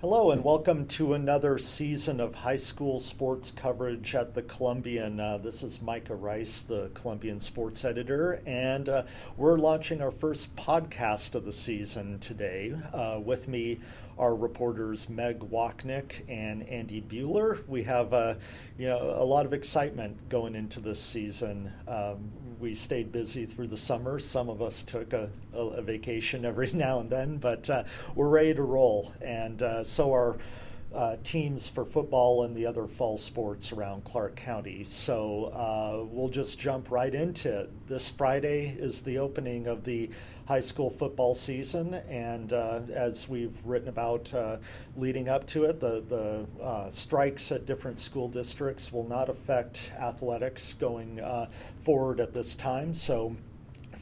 Hello, and welcome to another season of high school sports coverage at the Columbian. Uh, this is Micah Rice, the Columbian sports editor, and uh, we're launching our first podcast of the season today. Uh, with me are reporters Meg Wochnick and Andy Buhler. We have uh, you know a lot of excitement going into this season. Um, we stayed busy through the summer. Some of us took a, a, a vacation every now and then, but uh, we're ready to roll. And uh, so are uh, teams for football and the other fall sports around Clark County. So uh, we'll just jump right into it. This Friday is the opening of the high school football season, and uh, as we've written about uh, leading up to it, the, the uh, strikes at different school districts will not affect athletics going uh, forward at this time. So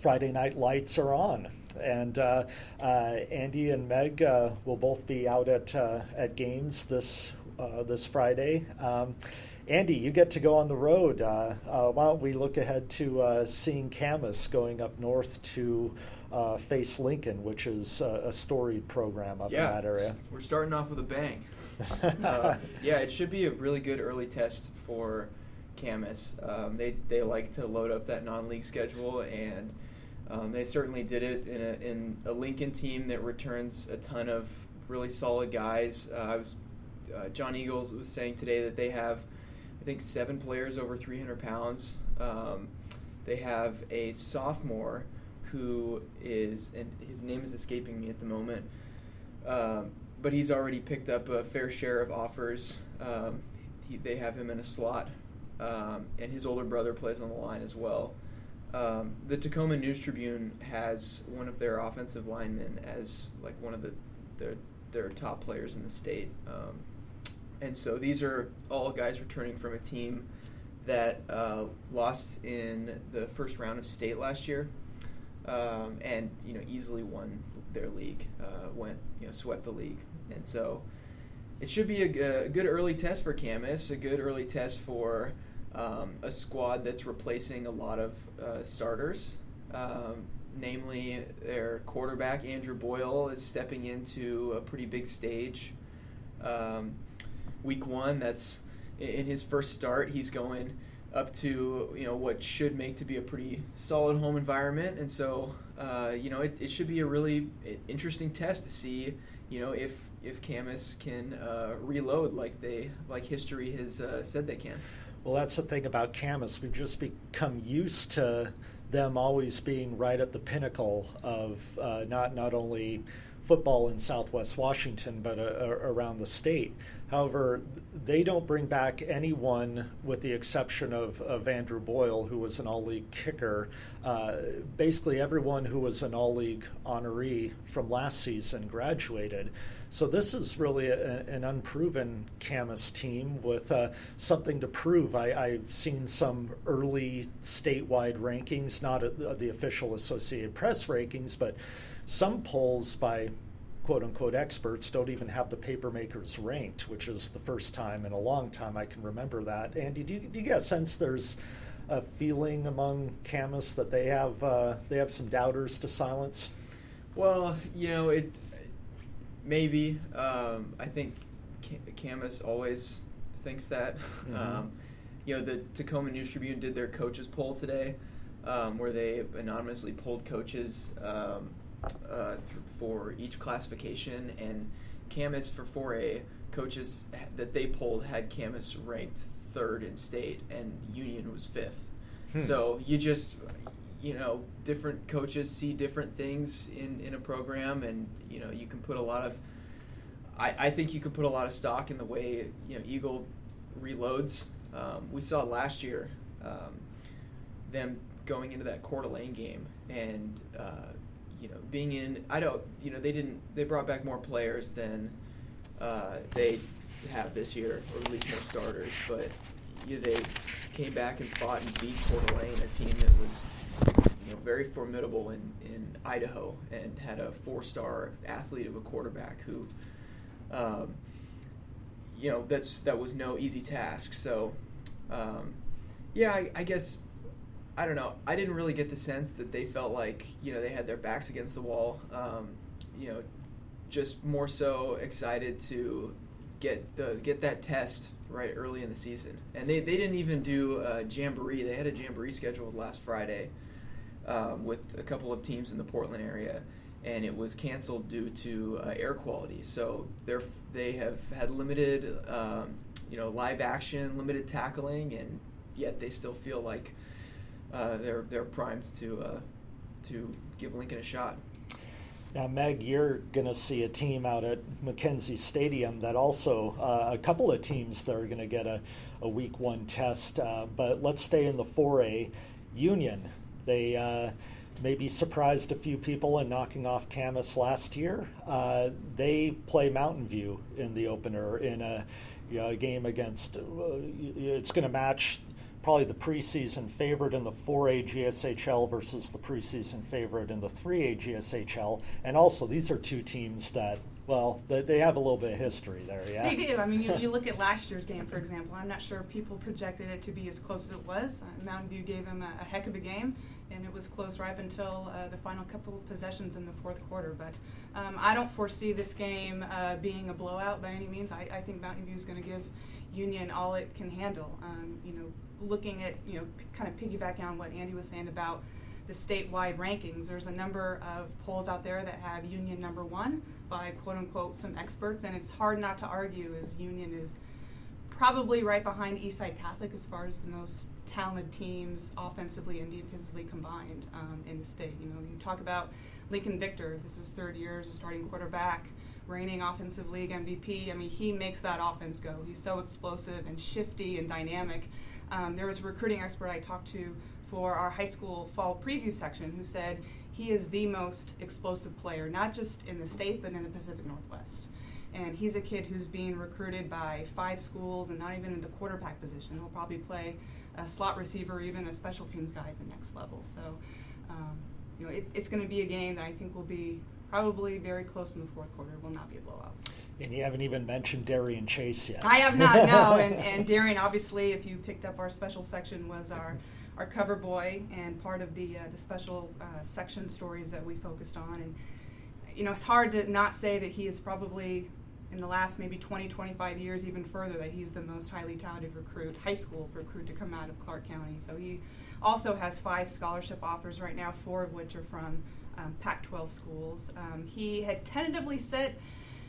Friday night lights are on and uh, uh, Andy and Meg uh, will both be out at at games this this Friday. Um, Andy, you get to go on the road. Uh, uh, why don't we look ahead to uh, seeing Camas going up north to face Lincoln, which is a storied program up yeah, in that area? We're starting off with a bang. yeah, it should be a really good early test for Camas. Um, they they like to load up that non-league schedule and um, they certainly did it in a, in a Lincoln team that returns a ton of really solid guys. Uh, I was uh, John Eagles was saying today that they have, I think, seven players over 300 pounds. Um, they have a sophomore who is, and his name is escaping me at the moment, um, but he's already picked up a fair share of offers. Um, he, they have him in a slot, um, and his older brother plays on the line as well. Um, the Tacoma News Tribune has one of their offensive linemen as like one of the their their top players in the state, um, and so these are all guys returning from a team that uh, lost in the first round of state last year, um, and you know easily won their league, uh, went you know swept the league, and so it should be a, a good early test for Camas, a good early test for um, a squad that's replacing a lot of uh, starters. Um, namely, their quarterback Andrew Boyle is stepping into a pretty big stage. Um, week one, that's in his first start. He's going up to you know what should make to be a pretty solid home environment, and so uh, you know it, it, should be a really interesting test to see you know if if Camas can uh, reload like they like history has uh, said they can. Well, that's the thing about Camas. We've just become used to them always being right at the pinnacle of uh, not not only football in Southwest Washington, but uh, around the state. However, they don't bring back anyone, with the exception of, of Andrew Boyle, who was an all league kicker. Uh, basically, everyone who was an all league honoree from last season graduated. So this is really a, an unproven Camas team with uh, something to prove. I, have seen some early statewide rankings, not the official Associated Press rankings, but some polls by quote unquote experts don't even have the Papermakers ranked, which is the first time in a long time I can remember that. Andy, do you, do you get a sense there's a feeling among Camas that they have uh, they have some doubters to silence? Well, you know, it maybe. Um, I think Camas always thinks that. Mm-hmm. Um, you know, the Tacoma News Tribune did their coaches poll today, um, where they anonymously polled coaches um, uh, th- for each classification, and Camas for 4A coaches that they polled had Camas ranked third in state, and Union was fifth. Hmm. So you just you know different coaches see different things in in a program and you know you can put a lot of I, I think you can put a lot of stock in the way you know Eagle reloads. Um, we saw last year um, them going into that Coeur d'Alene game and uh, you know being in I don't you know they didn't they brought back more players than uh, they have this year or at least more starters but you know, they came back and fought and beat Coeur d'Alene a team that was you know, very formidable in, in Idaho and had a four star athlete of a quarterback who, um, you know, that's that was no easy task. So, um, yeah, I, I, guess I don't know. I didn't really get the sense that they felt like you know they had their backs against the wall. Um, you know, just more so excited to get the get that test right early in the season. And they, they didn't even do a jamboree. They had a jamboree scheduled last Friday um, with a couple of teams in the Portland area, and it was canceled due to uh, air quality. So they're they have had limited um, you know live action, limited tackling, and yet they still feel like uh, they're they're primed to uh, to give Lincoln a shot. Now, Meg, you're going to see a team out at McKenzie Stadium that also, uh, a couple of teams that are going to get a, a week one test. Uh, but let's stay in the 4A Union. They uh, maybe surprised a few people in knocking off Camas last year. Uh, they play Mountain View in the opener in a, you know, a game against, uh, it's going to match probably the preseason favorite in the 4A GSHL versus the preseason favorite in the 3A GSHL. And also, these are two teams that, well, they have a little bit of history there, yeah? They do. I mean, you, you look at last year's game, for example. I'm not sure people projected it to be as close as it was. Uh, Mountain View gave them a, a, heck of a game, and it was close right up until uh, the final couple of possessions in the fourth quarter. But um, I don't foresee this game uh, being a blowout by any means. I, I think Mountain View is going to give Union all it can handle. Um, you know, looking at, you know, p- kind of piggybacking on what Andy was saying about the statewide rankings, there's a number of polls out there that have Union number one by quote unquote some experts, and it's hard not to argue as Union is probably right behind Eastside Catholic as far as the most talented teams offensively and defensively combined um, in the state. You know, you talk about Lincoln Victor, this is third year as a starting quarterback reigning offensive league MVP. I mean, he makes that offense go. He's so explosive and shifty and dynamic. Um, there was a recruiting expert I talked to for our high school fall preview section who said he is the most explosive player, not just in the state, but in the Pacific Northwest. And he's a kid who's being recruited by five schools and not even in the quarterback position. He'll probably play a slot receiver even a special teams guy at the next level. So, um, you know, it, it's going to be a game that I think will be probably very close in the fourth quarter. Will not be a blowout. And you haven't even mentioned Darian Chase yet. I have not, no. and, and Darian, obviously, if you picked up our special section, was our, our cover boy and part of the, uh, the special uh, section stories that we focused on. And, you know, it's hard to not say that he is probably, in the last maybe 20, 25 years, even further, that he's the most highly touted recruit, high school recruit to come out of Clark County. So he also has five scholarship offers right now, four of which are from um, Pac 12 schools. Um, he had tentatively set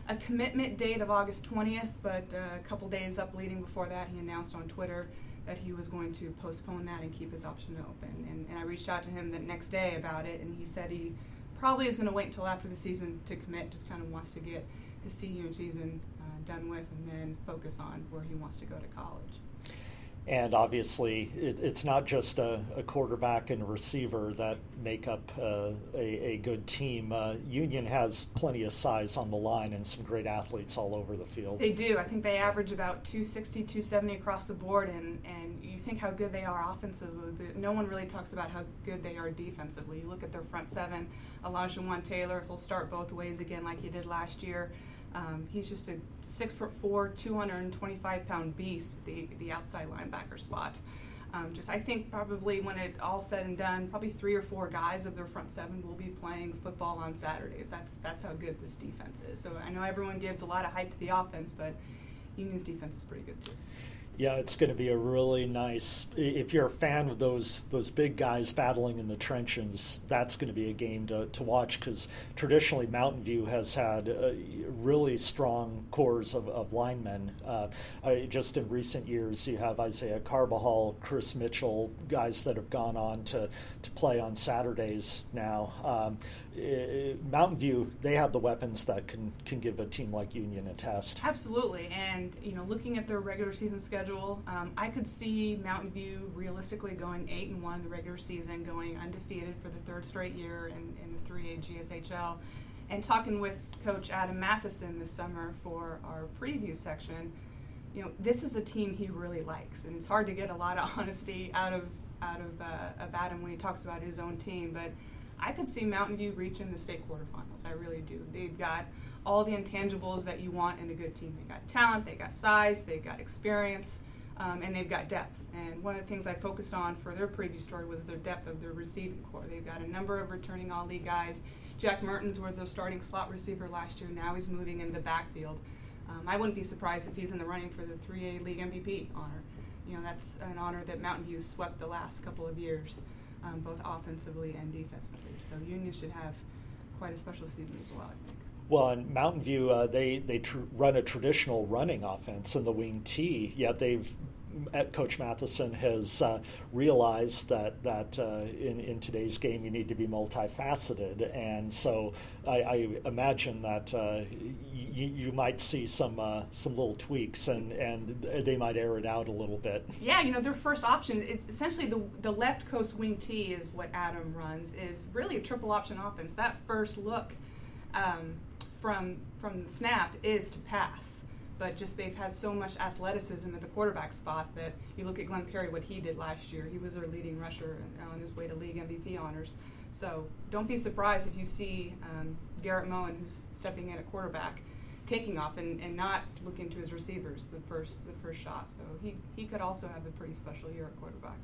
a commitment date of August 20th, but uh, a couple days up leading before that, he announced on Twitter that he was going to postpone that and keep his option open. And, and I reached out to him the next day about it, and he said he probably is going to wait until after the season to commit, just kind of wants to get his senior season uh, done with and then focus on where he wants to go to college. And obviously, it, it's not just a, a, quarterback and a receiver that make up uh, a, a, good team. Uh, Union has plenty of size on the line and some great athletes all over the field. They do. I think they average about 260, 270 across the board. And, and you think how good they are offensively. No one really talks about how good they are defensively. You look at their front seven Elijah One Taylor, he'll start both ways again, like he did last year. Um, he's just a six foot four, 225 pound beast the, the outside linebacker spot. Um, just I think probably when it all said and done, probably three or four guys of their front seven will be playing football on Saturdays. That's that's how good this defense is. So I know everyone gives a lot of hype to the offense, but Union's defense is pretty good too. Yeah, it's going to be a really nice. If you're a fan of those those big guys battling in the trenches, that's going to be a game to, to watch because traditionally Mountain View has had uh, really strong cores of, of linemen. Uh, just in recent years, you have Isaiah Carbajal, Chris Mitchell, guys that have gone on to, to play on Saturdays now. Um, it, Mountain View, they have the weapons that can can give a team like Union a test. Absolutely, and you know, looking at their regular season schedule schedule. Um, I could see Mountain View realistically going eight and one the regular season, going undefeated for the third straight year in, in the 3A GSHL. And talking with Coach Adam Matheson this summer for our preview section, you know, this is a team he really likes, and it's hard to get a lot of honesty out of out of, uh, of Adam when he talks about his own team, but. I could see Mountain View reaching the state quarterfinals. I really do. They've got all the intangibles that you want in a good team. They got talent, they got size, they've got experience. um, and they've got depth. And one of the things I focused on for their preview story was their depth of their receiving core. They've got a number of returning all league guys. Jack Mertens was their starting slot receiver last year. Now he's moving in the backfield. Um, I wouldn't be surprised if he's in the running for the 3A League MVP honor. You know, that's an honor that Mountain View swept the last couple of years, um, both offensively and defensively. So Union should have quite a special season as well, I think. Well, in Mountain View, uh, they they tr- run a traditional running offense in the wing T. Yet they've Coach Matheson has uh, realized that that uh, in in today's game you need to be multifaceted, and so I, I imagine that uh, y- you might see some uh, some little tweaks, and and they might air it out a little bit. Yeah, you know their first option it's essentially the the left coast wing T is what Adam runs is really a triple option offense. That first look um, from from the snap is to pass but just they've had so much athleticism at the quarterback spot that you look at Glenn Perry, what he did last year. He was their leading rusher on his way to league MVP honors. So don't be surprised if you see um, Garrett Moen, who's stepping in at quarterback, taking off and, and not looking to his receivers the first the first shot. So he, he could also have a pretty special year at quarterback.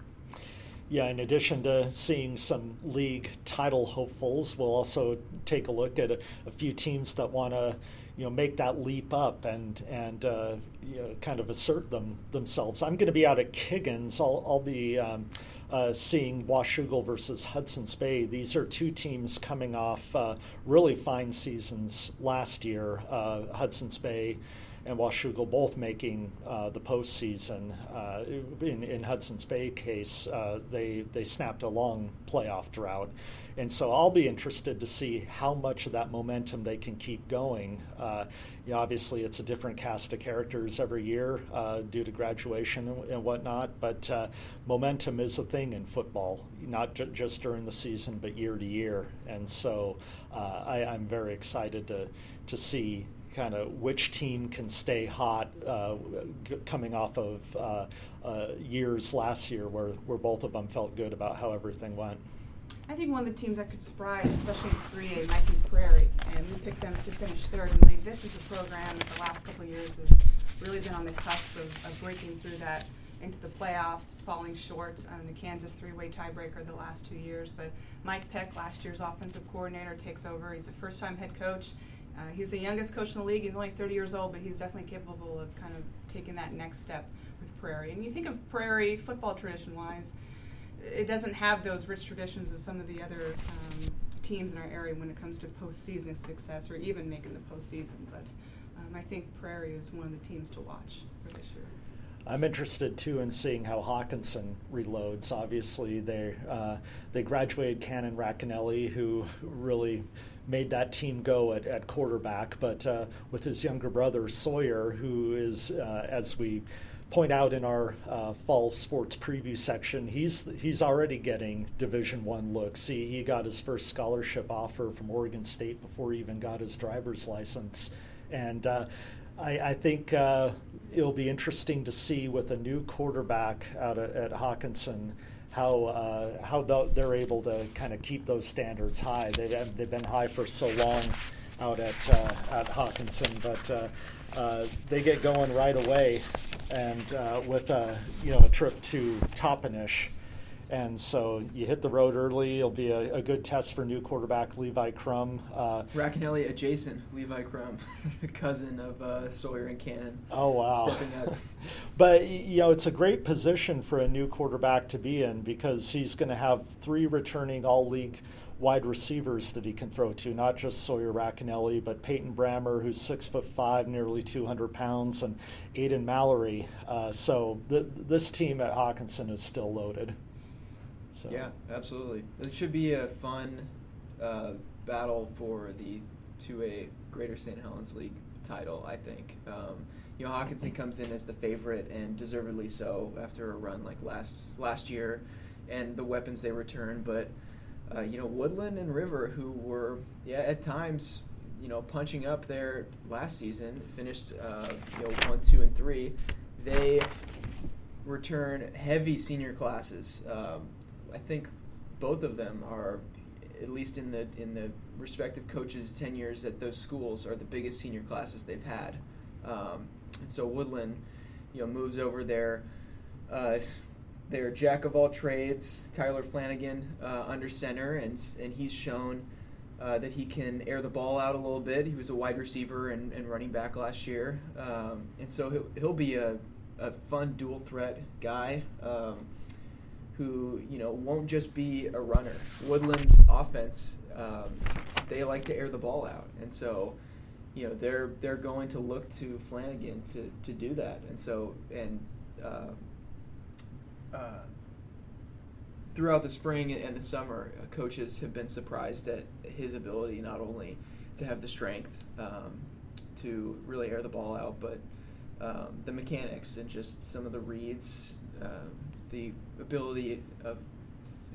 Yeah, in addition to seeing some league title hopefuls, we'll also take a look at a, a few teams that want to you know make that leap up and and uh, you know, kind of assert them themselves. I'm going to be out at Kiggins. I'll, I'll be um, uh, seeing Washougal versus Hudson's Bay. These are two teams coming off uh, really fine seasons last year. Uh, Hudson's Bay and Washougal both making uh, the postseason. Uh, in, in Hudson's Bay case, uh, they they snapped a long playoff drought, and so I'll be interested to see how much of that momentum they can keep going. Uh, you know, obviously, it's a different cast of characters every year uh, due to graduation and, and whatnot, but uh, momentum is a thing in football, not ju- just during the season, but year to year, and so I, I'm very excited to to see kind of which team can stay hot uh, g- coming off of uh, uh, years last year where, where both of them felt good about how everything went. I think one of the teams that could surprise, especially in 3A, might be Prairie, and we picked them to finish third the league. This is a program that the last couple of years has really been on the cusp of, of breaking through that into the playoffs, falling short on the Kansas three-way tiebreaker the last two years. But Mike Peck, last year's offensive coordinator, takes over. He's a first-time head coach. Uh, he's the youngest coach in the league. He's only 30 years old, but he's definitely capable of kind of taking that next step with Prairie. And you think of Prairie football tradition-wise, it doesn't have those rich traditions as some of the other um, teams in our area when it comes to postseason success or even making the postseason. But um, I think Prairie is one of the teams to watch for this year. I'm interested too in seeing how Hockinson reloads. Obviously, they uh, they graduated Cannon Racanelli, who really made that team go at, at quarterback, but uh, with his younger brother Sawyer, who is, uh, as we point out in our uh, fall sports preview section, he's he's already getting Division One looks. He he got his first scholarship offer from Oregon State before he even got his driver's license, and. Uh, I, I, think uh, it'll be interesting to see with a new quarterback out at, at Hockinson how uh, how they're able to kind of keep those standards high. They've they've been high for so long out at uh, at Hockinson, but uh, uh they get going right away, and uh, with a you know a trip to Toppenish and so you hit the road early. It'll be a, a good test for new quarterback Levi Crum. Uh, Racanelli adjacent, Levi Crum, cousin of uh, Sawyer and Cannon. Oh wow! Stepping up. but you know it's a great position for a new quarterback to be in because he's going to have three returning All League wide receivers that he can throw to, not just Sawyer Racanelli, but Peyton Brammer, who's six foot five, nearly 200 pounds, and Aiden Mallory. Uh, so th- this team at Hockinson is still loaded. So. Yeah, absolutely. It should be a fun uh, battle for the 2A Greater St. Helens League title, I think. Um, you know, Hockinson comes in as the favorite and deservedly so after a run like last last year and the weapons they return. But, uh, you know, Woodland and River, who were, yeah, at times, you know, punching up there last season, finished, uh, you know, one, two, and three. They return heavy senior classes. Um, I think both of them are, at least in the in the respective coaches' tenures at those schools, are the biggest senior classes they've had. Um, and so Woodland, you know, moves over there uh, they're jack of all trades. Tyler Flanagan uh, under center, and and he's shown uh, that he can air the ball out a little bit. He was a wide receiver and, and running back last year, um, and so he'll, he'll be a, a fun dual threat guy. Um, who you know won't just be a runner. Woodland's offense, um, they like to air the ball out, and so you know they're they're going to look to Flanagan to, to do that, and so and uh, uh, throughout the spring and the summer, uh, coaches have been surprised at his ability not only to have the strength um, to really air the ball out, but um, the mechanics and just some of the reads, uh, the ability of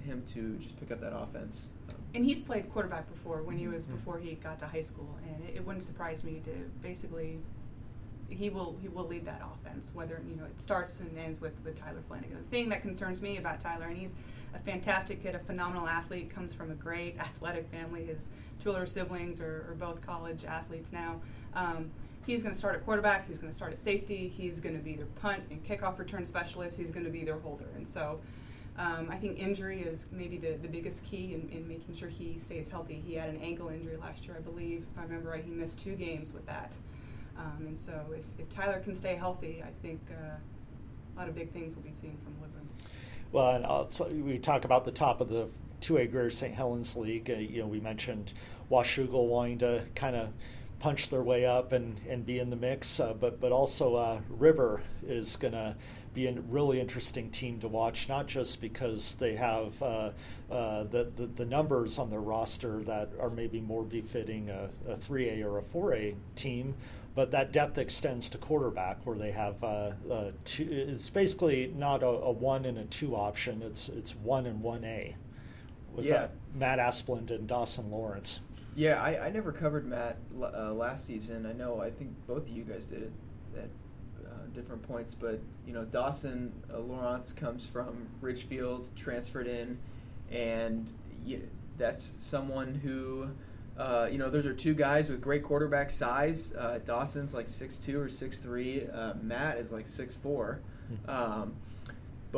him to just pick up that offense. And he's played quarterback before when he was Mhm. before he got to high school, and it, it wouldn't surprise me to basically he will he will lead that offense. Whether you know it starts and ends with with Tyler Flanagan. The thing that concerns me about Tyler, and he's a fantastic kid, a phenomenal athlete, comes from a great athletic family. His two older siblings are, are both college athletes now. Um, he's going to start at quarterback. He's going to start at safety. He's going to be their punt and kickoff return specialist. He's going to be their holder, and so. Um, I think injury is maybe the, the biggest key in, in making sure he stays healthy. He had an ankle injury last year, I believe. If I remember right, he missed two games with that. Um, and so if, if Tyler can stay healthy, I think uh, a lot of big things will be seen from Woodland. Well, and also we talk about the top of the 2A Greater St. Helens League. Uh, you know, we mentioned Washougal wanting to kind of punch their way up and, and be in the mix, uh, but but also uh, River is going to be a really interesting team to watch, not just because they have uh, uh, the, the, the numbers on their roster that are maybe more befitting a, a 3A or a 4A team, but that depth extends to quarterback, where they have uh, uh, two. It's basically not a, a, one and a two option. It's it's one and one A. With Yeah. Matt Asplund and Dawson Lawrence. Yeah, I, I never covered Matt uh, last season. I know I think both of you guys did it at uh, different points, but you know Dawson uh, Lawrence comes from Ridgefield, transferred in, and y that's someone who. Uh, you know, those are two guys with great quarterback size. Uh, Dawson's like six two or 6'3. Uh, Matt is like six four. Um,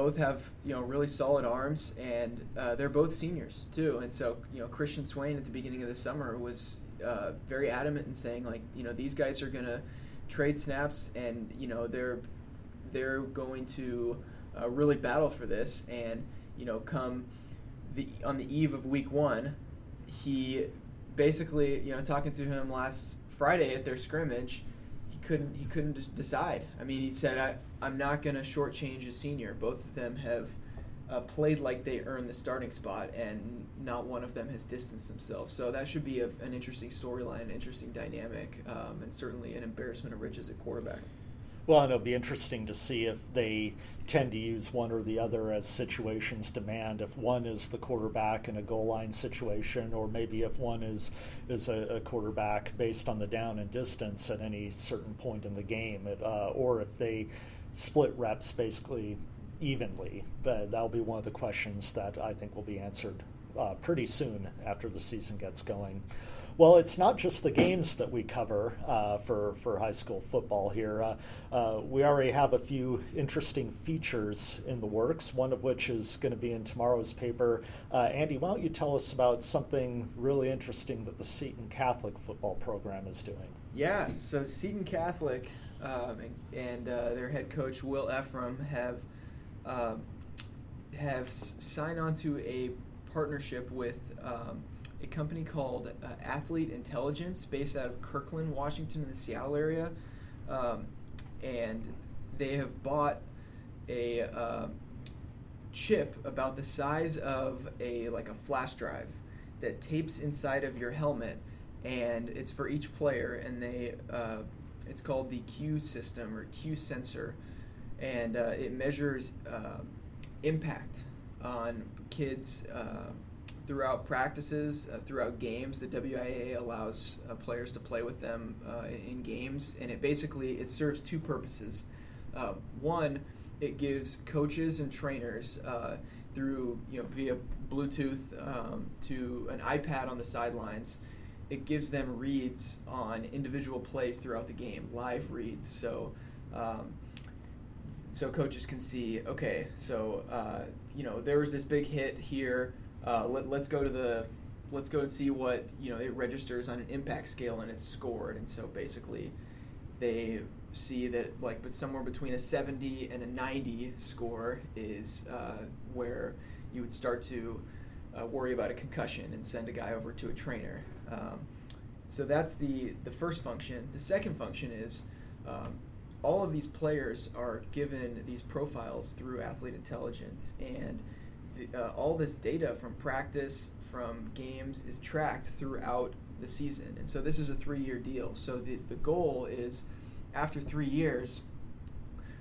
both have you know really solid arms, and uh, they're both seniors too. And so you know Christian Swain at the beginning of the summer was uh, very adamant in saying like you know these guys are gonna trade snaps, and you know they're they're going to uh, really battle for this. And you know come the on the eve of week one, he basically you know talking to him last Friday at their scrimmage he couldn't he couldn't decide. I mean, he said I I'm not going to shortchange a senior. Both of them have uh, played like they earned the starting spot, and not one of them has distanced themselves. So that should be a, an interesting storyline, interesting dynamic, um, and certainly an embarrassment of riches at quarterback. Well, and it'll be interesting to see if they tend to use one or the other as situations demand. If one is the quarterback in a goal line situation, or maybe if one is is a, a quarterback based on the down and distance at any certain point in the game, it, uh, or if they split reps basically evenly. That that'll be one of the questions that I think will be answered uh, pretty soon after the season gets going. Well, it's not just the games that we cover uh, for, for high school football here. Uh, uh, we already have a few interesting features in the works, one of which is going to be in tomorrow's paper. Uh, Andy, why don't you tell us about something really interesting that the Seton Catholic football program is doing? Yeah, so Seton Catholic um, and, uh, their head coach Will Ephraim have um, have signed on to a partnership with um, a company called uh, Athlete Intelligence, based out of Kirkland, Washington, in the Seattle area, um, and they have bought a um chip about the size of a like a flash drive that tapes inside of your helmet and it's for each player and they uh, it's called the q system or q sensor and uh, it measures uh, impact on kids uh, throughout practices uh, throughout games the WIAA allows uh, players to play with them in games and it basically it serves two purposes one it gives coaches and trainers through you know via Bluetooth um, to an iPad on the sidelines. It gives them reads on individual plays throughout the game, live reads. So um, so coaches can see, okay, so uh, you know there was this big hit here. Uh, let, let's go to the let's go and see what you know it registers on an impact scale and it's scored. And so basically, they see that like but somewhere between a 70 and a 90 score is uh, where you would start to uh, worry about a concussion and send a guy over to a trainer. Um, so that's the the first function. The second function is um, all of these players are given these profiles through athlete intelligence, and the, uh, all this data from practice, from games, is tracked throughout the season. And so this is a three-year deal. So the the goal is, after three years,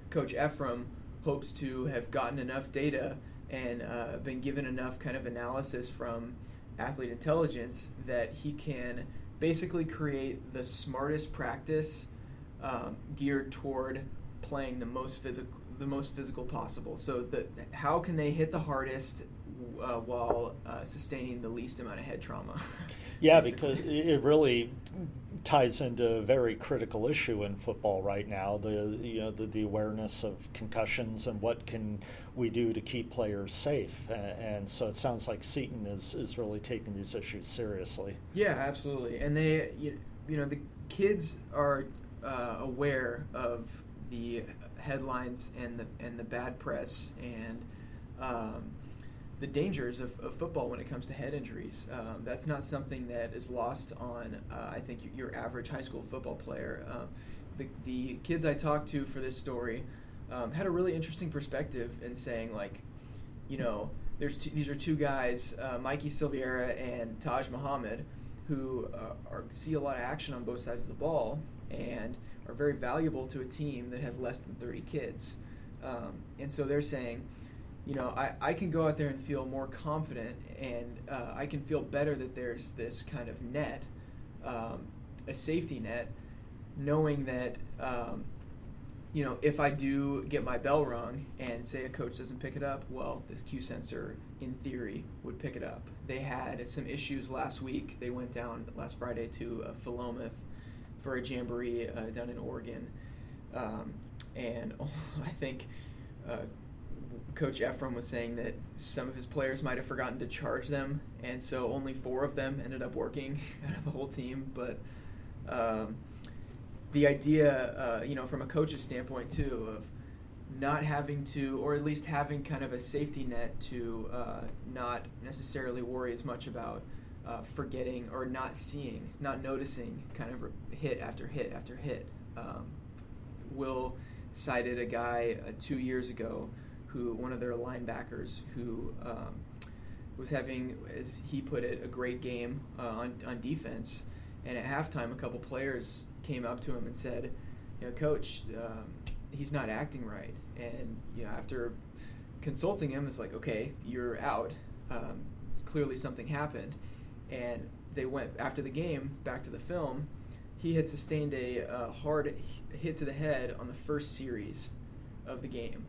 Coach Ephraim hopes to have gotten enough data and uh, been given enough kind of analysis from athlete intelligence that he can basically create the smartest practice um, geared toward playing the most physical the most physical possible. So the how can they hit the hardest uh, while uh, sustaining the least amount of head trauma? yeah, because it really ties into a very critical issue in football right now the you know the, the awareness of concussions and what can we do to keep players safe. And, and so it sounds like Seton is, is really taking these issues seriously. Yeah absolutely. And they you, know the kids are uh, aware of the headlines and the and the bad press and um, the dangers of, of, football when it comes to head injuries. Um, that's not something that is lost on, uh, I think, your average high school football player. Um, the, the kids I talked to for this story um, had a really interesting perspective in saying, like, you know, there's two, these are two guys, uh, Mikey Silveira and Taj Muhammad, who uh, are, see a lot of action on both sides of the ball and are very valuable to a team that has less than 30 kids. Um, and so they're saying, you know, I, I can go out there and feel more confident, and uh, I can feel better that there's this kind of net, um, a safety net, knowing that, um, you know, if I do get my bell rung and say a coach doesn't pick it up, well, this Q sensor, in theory, would pick it up. They had some issues last week. They went down last Friday to uh, Philomath for a jamboree uh, down in Oregon, um, and I think. Uh, Coach Ephraim was saying that some of his players might have forgotten to charge them, and so only four of them ended up working out of the whole team. But um, the idea, uh, you know, from a coach's standpoint too, of not having to, or at least having kind of a safety net to uh, not necessarily worry as much about uh, forgetting or not seeing, not noticing kind of hit after hit after hit. Um, Will cited a guy uh, two years ago who one of their linebackers who um, was having, as he put it, a great game uh, on on defense. And at halftime, a couple players came up to him and said, "You know, coach, um, he's not acting right." And you know, after consulting him, it's like, "Okay, you're out. Um, clearly something happened." And they went after the game back to the film. He had sustained a, a hard hit to the head on the first series of the game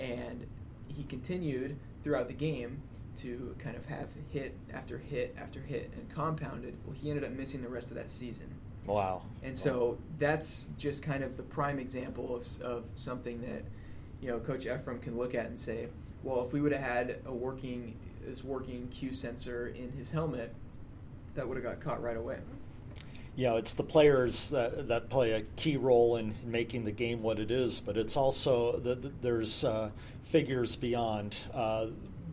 and he continued throughout the game to kind of have hit after hit after hit and compounded. Well, he ended up missing the rest of that season. Wow. And so that's just kind of the prime example of, of something that, you know, Coach Ephraim can look at and say, well, if we would have had a working, this working Q sensor in his helmet, that would have got caught right away you know, it's the players that, that play a key role in making the game what it is, but it's also the, the, there's uh, figures beyond uh,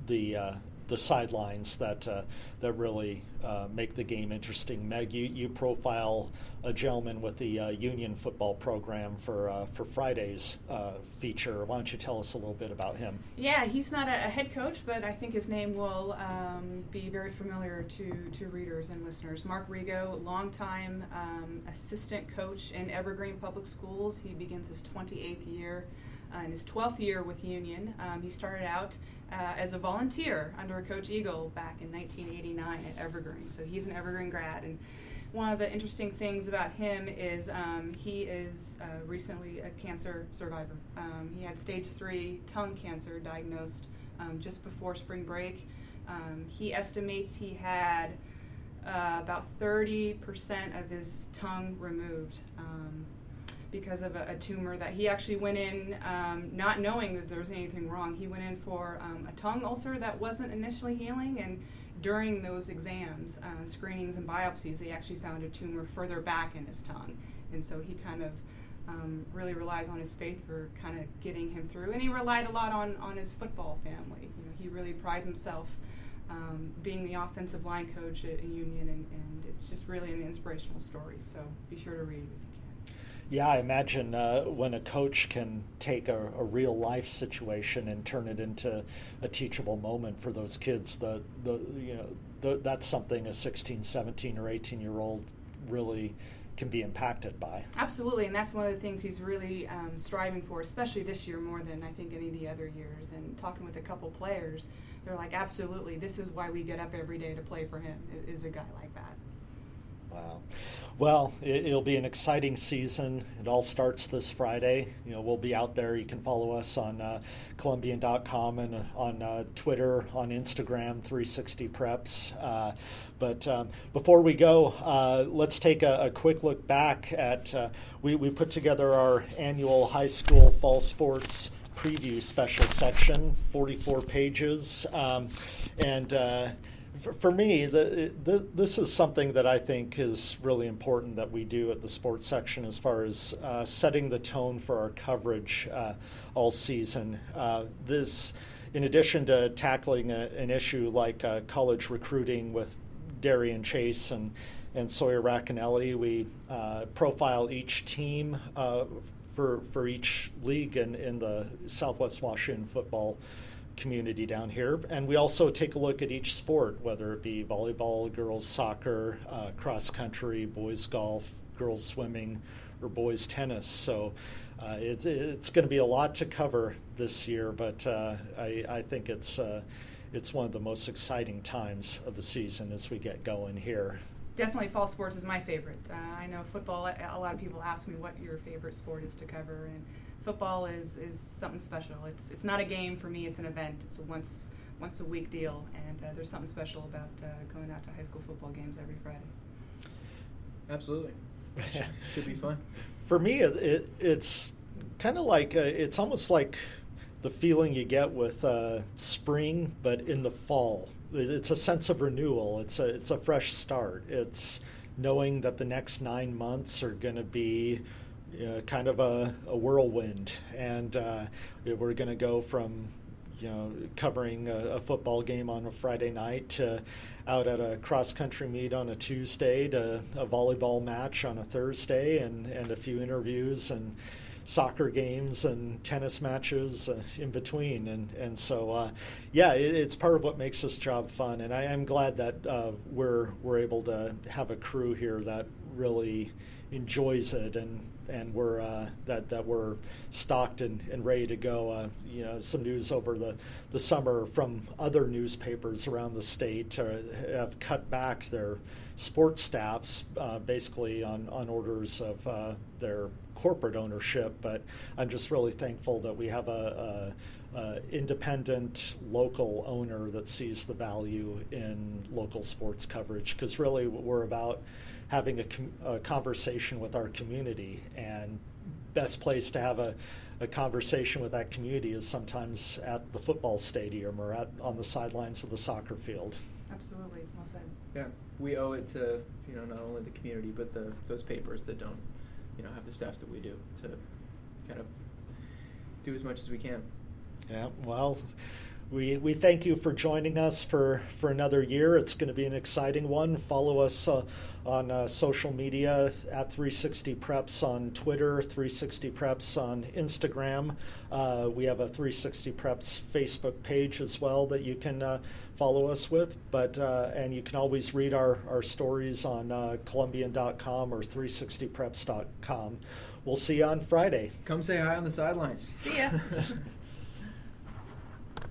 the uh, the sidelines that uh, that really uh, make the game interesting. Meg, you, you profile a gentleman with the uh, Union football program for uh, for Friday's uh, feature. Why don't you tell us a little bit about him? Yeah, he's not a, head coach, but I think his name will um, be very familiar to, to readers and listeners. Mark Rigo, longtime um, assistant coach in Evergreen Public Schools. He begins his 28th year. Uh, in his 12th year with Union. Um, he started out uh, as a volunteer under Coach Eagle back in 1989 at Evergreen. So he's an Evergreen grad. And one of the interesting things about him is um, he is uh, recently a cancer survivor. Um, he had stage three tongue cancer diagnosed um, just before spring break. Um, he estimates he had uh, about 30% of his tongue removed. Because of a, a, tumor that he actually went in um, not knowing that there was anything wrong. He went in for um, a tongue ulcer that wasn't initially healing, and during those exams, uh, screenings, and biopsies, they actually found a tumor further back in his tongue. And so he kind of um, really relies on his faith for kind of getting him through. And he relied a lot on, on his football family. You know, he really prides himself um, being the offensive line coach at, Union, and, and, it's just really an inspirational story. So be sure to read it if you can. Yeah, I imagine uh, when a coach can take a, a, real life situation and turn it into a teachable moment for those kids, the, the you know the, that's something a 16, 17, or 18 year old really can be impacted by. Absolutely, and that's one of the things he's really um, striving for, especially this year more than I think any of the other years. And talking with a couple players, they're like, absolutely, this is why we get up every day to play for him. Is a guy like that. Wow. Well, it, will be an exciting season. It all starts this Friday. You know, we'll be out there. You can follow us on uh, Columbian.com and uh, on uh, Twitter, on Instagram, 360 Preps. Uh, but um, before we go, uh, let's take a, a, quick look back at. Uh, we, we put together our annual high school fall sports preview special section, 44 pages. Um, and for, me, the, the, this is something that I think is really important that we do at the sports section as far as uh, setting the tone for our coverage uh, all season. Uh, this, in addition to tackling a, an issue like uh, college recruiting with Darian Chase and, and Sawyer Racanelli, we uh, profile each team for, for each league in, in the Southwest Washington football community down here. And we also take a look at each sport, whether it be volleyball, girls soccer, uh, cross country, boys golf, girls swimming, or boys tennis. So uh, it, it's going to be a lot to cover this year, but uh, I, I, think it's, uh, it's one of the most exciting times of the season as we get going here. Definitely, fall sports is my favorite. Uh, I know football, a lot of people ask me what your favorite sport is to cover. and football is is something special. It's it's not a game for me. It's an event. It's a once once a week deal, and uh, there's something special about uh, going out to high school football games every Friday. Absolutely, should be fun. For me, it, it it's kind of like uh, it's almost like the feeling you get with uh, spring, but in the fall. It's a sense of renewal. It's a it's a fresh start. It's knowing that the next nine months are going to be uh, kind of a, a, whirlwind, and uh, we're going to go from you know covering a, a, football game on a Friday night to out at a cross country meet on a Tuesday to a volleyball match on a Thursday, and and a few interviews and soccer games and tennis matches uh, in between. And, and so, uh, yeah, it, it's part of what makes this job fun. And I am glad that uh, we're, we're able to have a crew here that really enjoys it and and we're uh, that that we're stocked and, and ready to go. Uh, you know, some news over the, the summer from other newspapers around the state uh, have cut back their sports staffs uh, basically on, on orders of uh, their corporate ownership. But I'm just really thankful that we have a, a, a independent local owner that sees the value in local sports coverage because really we're about having a, com- a conversation with our community. And best place to have a, a conversation with that community is sometimes at the football stadium or at, on the sidelines of the soccer field. Absolutely, well said. Yeah, we owe it to you know not only the community but the those papers that don't you know have the staff that we do to kind of do as much as we can. Yeah, well, we, we thank you for joining us for, for another year. It's going to be an exciting one. Follow us uh, on uh, social media at 360 Preps on Twitter, 360 Preps on Instagram. Uh, we have a 360 Preps Facebook page as well that you can uh, follow us with. But uh, and you can always read our, our stories on uh, Columbian.com or 360preps.com. We'll see you on Friday. Come say hi on the sidelines. See ya.